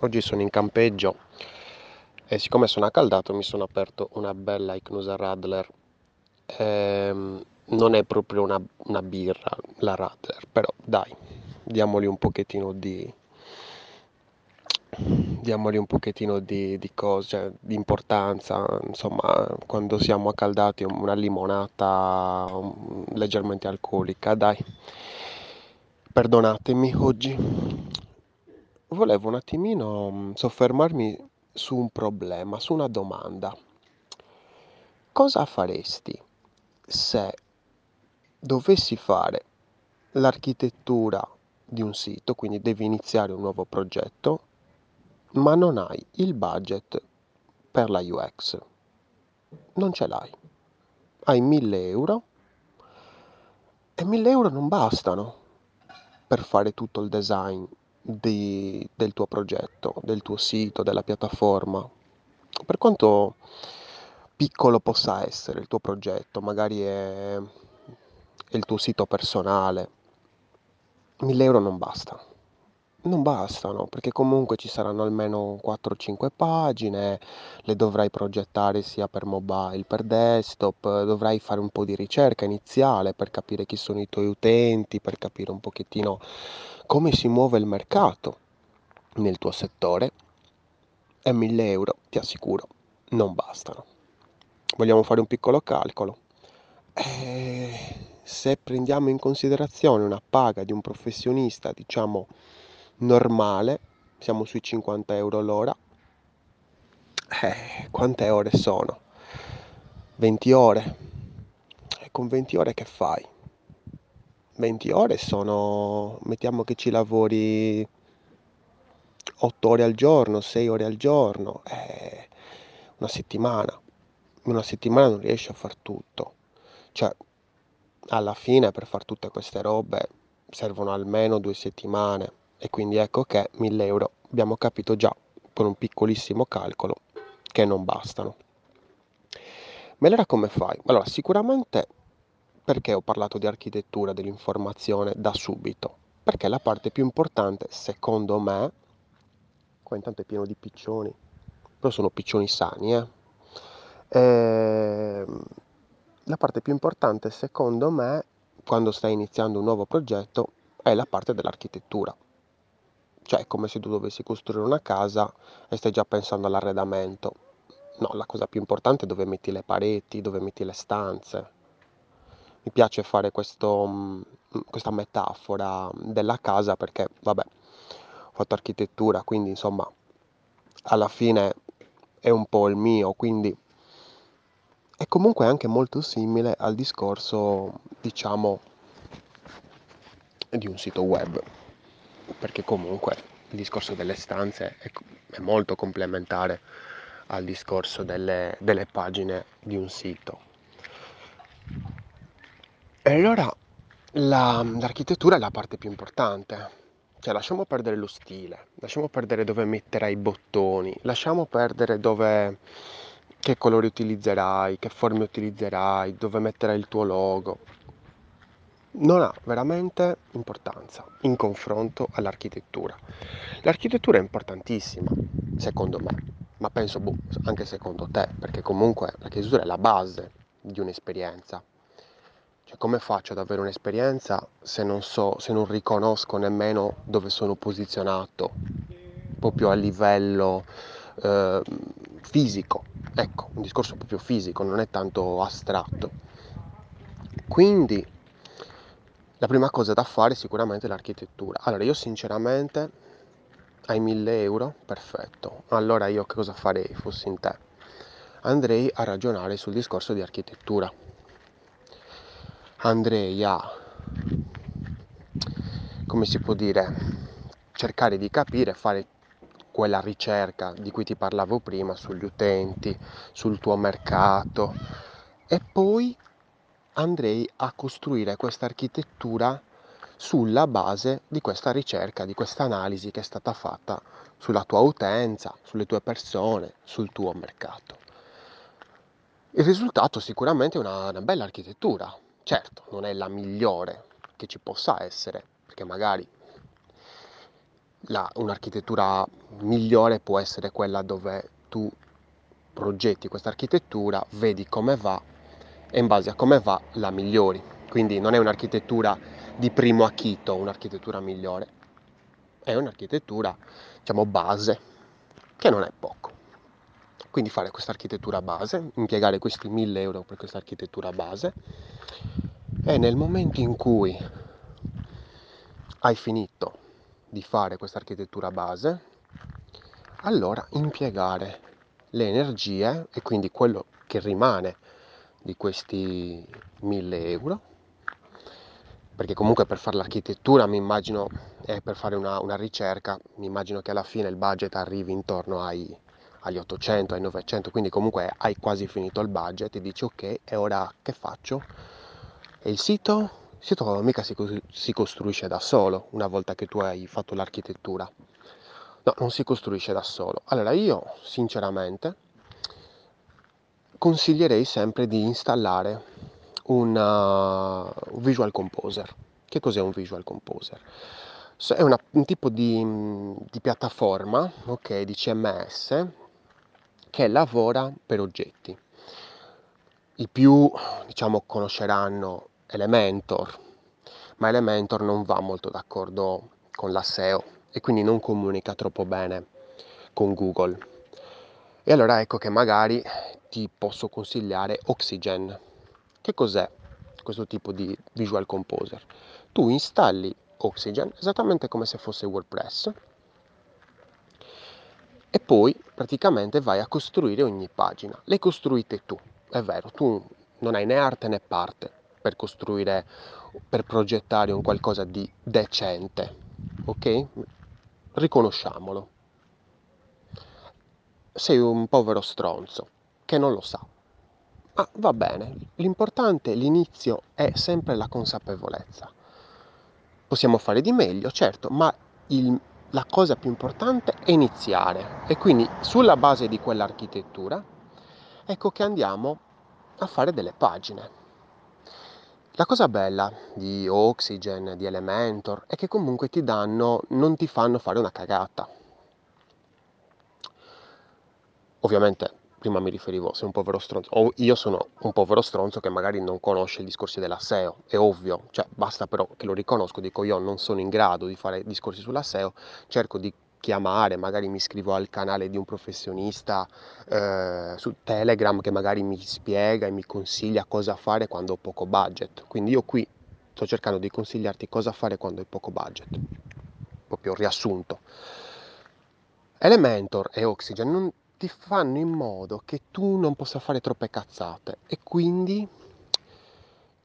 Oggi sono in campeggio e siccome sono accaldato mi sono aperto una bella Icnusa Radler. Ehm, non è proprio una, una birra la Radler, però dai, diamogli un pochettino di, diamogli un pochettino di, di cose, cioè, di importanza, insomma, quando siamo accaldati una limonata leggermente alcolica, dai. Perdonatemi oggi. Volevo un attimino mm, soffermarmi su un problema, su una domanda. Cosa faresti se dovessi fare l'architettura di un sito, quindi devi iniziare un nuovo progetto, ma non hai il budget per la UX? Non ce l'hai. Hai 1000 euro e 1000 euro non bastano per fare tutto il design di, del tuo progetto, del tuo sito, della piattaforma. Per quanto piccolo possa essere il tuo progetto, magari è, è il tuo sito personale, 1000 euro non basta. Non bastano, perché comunque ci saranno almeno 4-5 pagine, le dovrai progettare sia per mobile, per desktop, dovrai fare un po' di ricerca iniziale per capire chi sono i tuoi utenti, per capire un pochettino come si muove il mercato nel tuo settore e 1000 euro, ti assicuro, non bastano. Vogliamo fare un piccolo calcolo. Eh, se prendiamo in considerazione una paga di un professionista, diciamo, normale, siamo sui 50 euro l'ora. Eh, quante ore sono? 20 ore. E con 20 ore che fai? 20 ore sono, mettiamo che ci lavori 8 ore al giorno, 6 ore al giorno, eh, una settimana. In una settimana non riesci a far tutto. Cioè, alla fine per fare tutte queste robe servono almeno due settimane e quindi ecco che 1000 euro abbiamo capito già con un piccolissimo calcolo che non bastano. Ma allora come fai? Allora, sicuramente perché ho parlato di architettura dell'informazione da subito? Perché la parte più importante, secondo me, qua intanto è pieno di piccioni, però sono piccioni sani, eh? E... Ehm, la parte più importante, secondo me, quando stai iniziando un nuovo progetto, è la parte dell'architettura. Cioè è come se tu dovessi costruire una casa e stai già pensando all'arredamento. No, la cosa più importante è dove metti le pareti, dove metti le stanze. Mi piace fare questo, mm, questa metafora della casa perché, vabbè, ho fatto architettura, quindi insomma, alla fine è un po' il mio, quindi è comunque anche molto simile al discorso, diciamo, di un sito web perché comunque il discorso delle stanze è, è molto complementare al discorso delle, delle pagine di un sito. E allora la, l'architettura è la parte più importante, cioè lasciamo perdere lo stile, lasciamo perdere dove metterai i bottoni, lasciamo perdere dove, che colori utilizzerai, che forme utilizzerai, dove metterai il tuo logo non ha veramente importanza in confronto all'architettura. L'architettura è importantissima, secondo me, ma penso boh, anche secondo te, perché comunque l'architettura è la base di un'esperienza. Cioè, come faccio ad avere un'esperienza se non so, se non riconosco nemmeno dove sono posizionato, proprio a livello eh, fisico? Ecco, un discorso proprio fisico, non è tanto astratto. Quindi la prima cosa da fare è sicuramente l'architettura. Allora, io sinceramente ai 1000 euro, perfetto. Allora io che cosa farei fossi in te? Andrei a ragionare sul discorso di architettura. Andrei a, come si può dire, cercare di capire, fare quella ricerca di cui ti parlavo prima sugli utenti, sul tuo mercato e poi andrei a costruire questa architettura sulla base di questa ricerca, di questa analisi che è stata fatta sulla tua utenza, sulle tue persone, sul tuo mercato. Il risultato sicuramente è una, una bella architettura, certo non è la migliore che ci possa essere, perché magari la, un'architettura migliore può essere quella dove tu progetti questa architettura, vedi come va e in base a come va la migliori. Quindi non è un'architettura di primo acchito, un'architettura migliore, è un'architettura, diciamo, base, che non è poco. Quindi fare questa architettura base, impiegare questi 1000 euro per questa architettura base e nel momento in cui hai finito di fare questa architettura base, allora impiegare le energie e quindi quello che rimane di questi 1000 euro. Perché comunque per fare l'architettura mi immagino e per fare una, una, ricerca mi immagino che alla fine il budget arrivi intorno ai, agli 800 ai 900 quindi comunque hai quasi finito il budget e dici ok e ora che faccio? E il sito? Il sito mica si, si costruisce da solo una volta che tu hai fatto l'architettura. No non si costruisce da solo. Allora io sinceramente consiglierei sempre di installare un uh, Visual Composer. Che cos'è un Visual Composer? È una, un tipo di, di piattaforma, ok, di CMS che lavora per oggetti. I più, diciamo, conosceranno Elementor, ma Elementor non va molto d'accordo con la SEO e quindi non comunica troppo bene con Google. E allora ecco che magari ti posso consigliare Oxygen. Che cos'è questo tipo di Visual Composer? Tu installi Oxygen esattamente come se fosse WordPress e poi praticamente vai a costruire ogni pagina. Le costruite tu, è vero, tu non hai né arte né parte per costruire, per progettare un qualcosa di decente, ok? Riconosciamolo. Sei un povero stronzo che non lo sa. Ma va bene, l'importante, l'inizio è sempre la consapevolezza. Possiamo fare di meglio, certo, ma il, la cosa più importante è iniziare e quindi sulla base di quell'architettura ecco che andiamo a fare delle pagine. La cosa bella di Oxygen, di Elementor, è che comunque ti danno, non ti fanno fare una cagata. Ovviamente prima mi riferivo, sei un povero stronzo, o io sono un povero stronzo che magari non conosce i discorsi della SEO, è ovvio, cioè basta però che lo riconosco, dico io non sono in grado di fare discorsi sulla SEO, cerco di chiamare, magari mi iscrivo al canale di un professionista eh, su Telegram che magari mi spiega e mi consiglia cosa fare quando ho poco budget. Quindi io qui sto cercando di consigliarti cosa fare quando hai poco budget, proprio riassunto. Elementor e Oxygen non ti fanno in modo che tu non possa fare troppe cazzate e quindi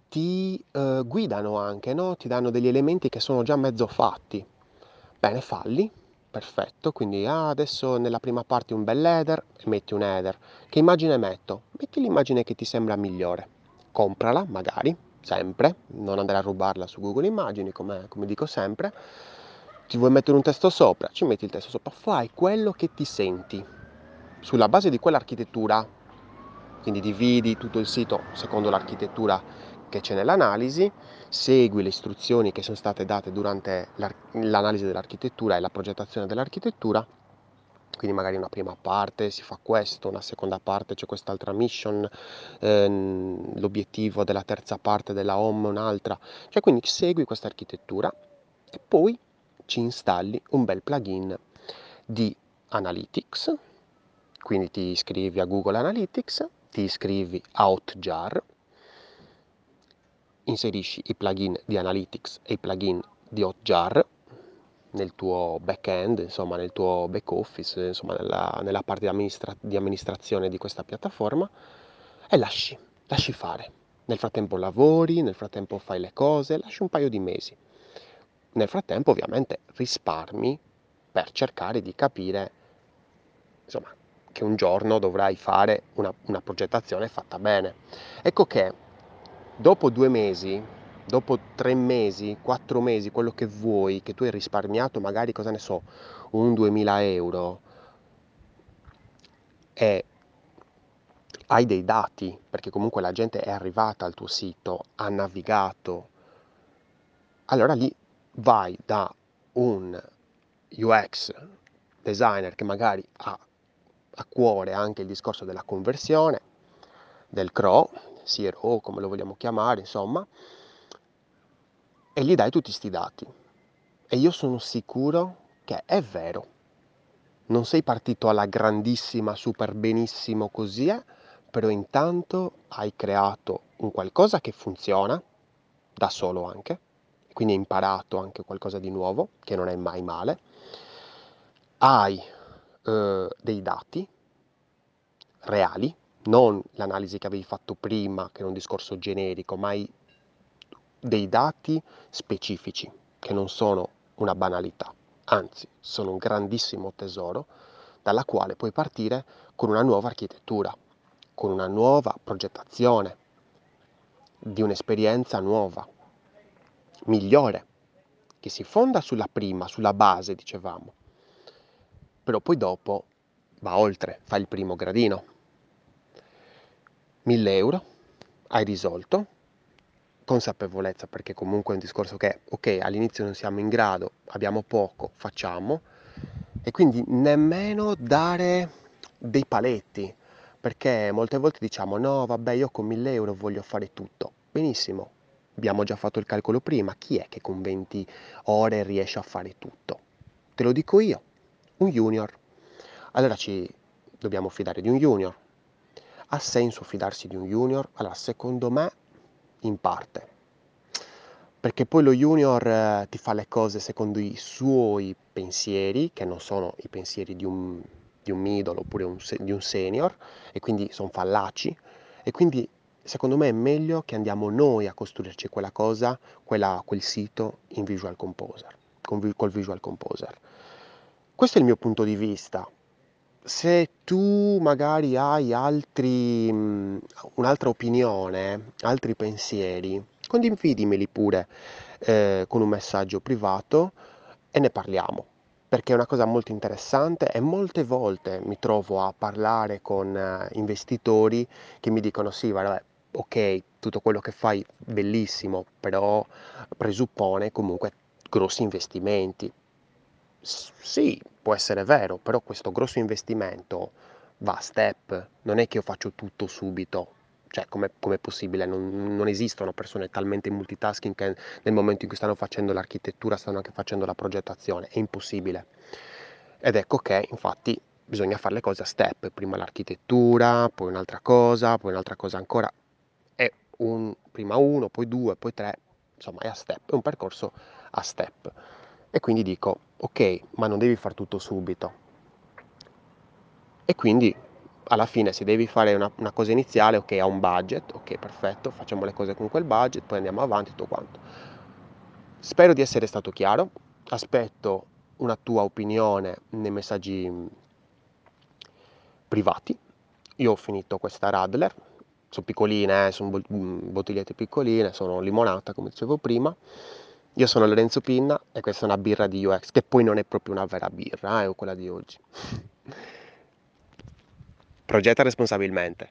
ti eh, guidano anche, no? ti danno degli elementi che sono già mezzo fatti. Bene, falli, perfetto, quindi ah, adesso nella prima parte un bel header e metti un header. Che immagine metto? Metti l'immagine che ti sembra migliore. Comprala, magari, sempre, non andare a rubarla su Google Immagini, come, come dico sempre. Ti vuoi mettere un testo sopra? Ci metti il testo sopra, fai quello che ti senti sulla base di quell'architettura, quindi dividi tutto il sito secondo l'architettura che c'è nell'analisi, segui le istruzioni che sono state date durante l'analisi dell'architettura e la progettazione dell'architettura, quindi magari una prima parte si fa questo, una seconda parte c'è quest'altra mission, ehm, l'obiettivo della terza parte della home un'altra, cioè quindi segui questa architettura e poi ci installi un bel plugin di Analytics quindi ti iscrivi a Google Analytics, ti iscrivi a Hotjar, inserisci i plugin di Analytics e i plugin di Hotjar nel tuo back-end, insomma nel tuo back office, insomma nella, nella parte di, amministra- di amministrazione di questa piattaforma e lasci, lasci fare. Nel frattempo lavori, nel frattempo fai le cose, lasci un paio di mesi. Nel frattempo ovviamente risparmi per cercare di capire insomma che un giorno dovrai fare una, una progettazione fatta bene. Ecco che dopo due mesi, dopo tre mesi, quattro mesi, quello che vuoi, che tu hai risparmiato magari, cosa ne so, un 2000 euro, e hai dei dati, perché comunque la gente è arrivata al tuo sito, ha navigato, allora lì vai da un UX designer che magari ha a cuore anche il discorso della conversione, del CRO, CRO come lo vogliamo chiamare, insomma, e gli dai tutti questi dati. E io sono sicuro che è vero. Non sei partito alla grandissima, super benissimo così è, però intanto hai creato un qualcosa che funziona, da solo anche, quindi hai imparato anche qualcosa di nuovo, che non è mai male, hai eh, dei dati reali, non l'analisi che avevi fatto prima, che è un discorso generico, ma dei dati specifici, che non sono una banalità, anzi sono un grandissimo tesoro dalla quale puoi partire con una nuova architettura, con una nuova progettazione, di un'esperienza nuova, migliore, che si fonda sulla prima, sulla base, dicevamo, però poi dopo va oltre, fa il primo gradino. 1000 euro, hai risolto, consapevolezza perché comunque è un discorso che, ok, all'inizio non siamo in grado, abbiamo poco, facciamo, e quindi nemmeno dare dei paletti, perché molte volte diciamo no, vabbè, io con 1000 euro voglio fare tutto. Benissimo, abbiamo già fatto il calcolo prima, chi è che con 20 ore riesce a fare tutto? Te lo dico io, un junior. Allora ci dobbiamo fidare di un junior. Ha senso fidarsi di un junior? Allora, secondo me, in parte. Perché poi lo junior eh, ti fa le cose secondo i suoi pensieri, che non sono i pensieri di un, di un middle oppure un, di un senior, e quindi sono fallaci. E quindi secondo me è meglio che andiamo noi a costruirci quella cosa, quella, quel sito in Visual Composer, con, col Visual Composer. Questo è il mio punto di vista. Se tu magari hai altri, mh, un'altra opinione, altri pensieri, condividimeli pure eh, con un messaggio privato e ne parliamo perché è una cosa molto interessante e molte volte mi trovo a parlare con uh, investitori che mi dicono sì, vabbè, ok, tutto quello che fai bellissimo, però presuppone comunque grossi investimenti. Sì, può essere vero, però questo grosso investimento va a step, non è che io faccio tutto subito. Cioè, com'è, com'è possibile? Non, non esistono persone talmente multitasking che nel momento in cui stanno facendo l'architettura stanno anche facendo la progettazione. È impossibile. Ed ecco che, infatti, bisogna fare le cose a step. Prima l'architettura, poi un'altra cosa, poi un'altra cosa ancora un, prima uno, poi due, poi tre, insomma è a step, è un percorso a step. E quindi dico, ok, ma non devi fare tutto subito. E quindi alla fine se devi fare una, una cosa iniziale, ok, ha un budget, ok, perfetto, facciamo le cose con quel budget, poi andiamo avanti, tutto quanto. Spero di essere stato chiaro, aspetto una tua opinione nei messaggi privati. Io ho finito questa Radler, sono piccoline, eh, sono mm, bottigliette piccoline, sono limonata come dicevo prima. Io sono Lorenzo Pinna e questa è una birra di UX, che poi non è proprio una vera birra, eh, è quella di oggi. Progetta responsabilmente.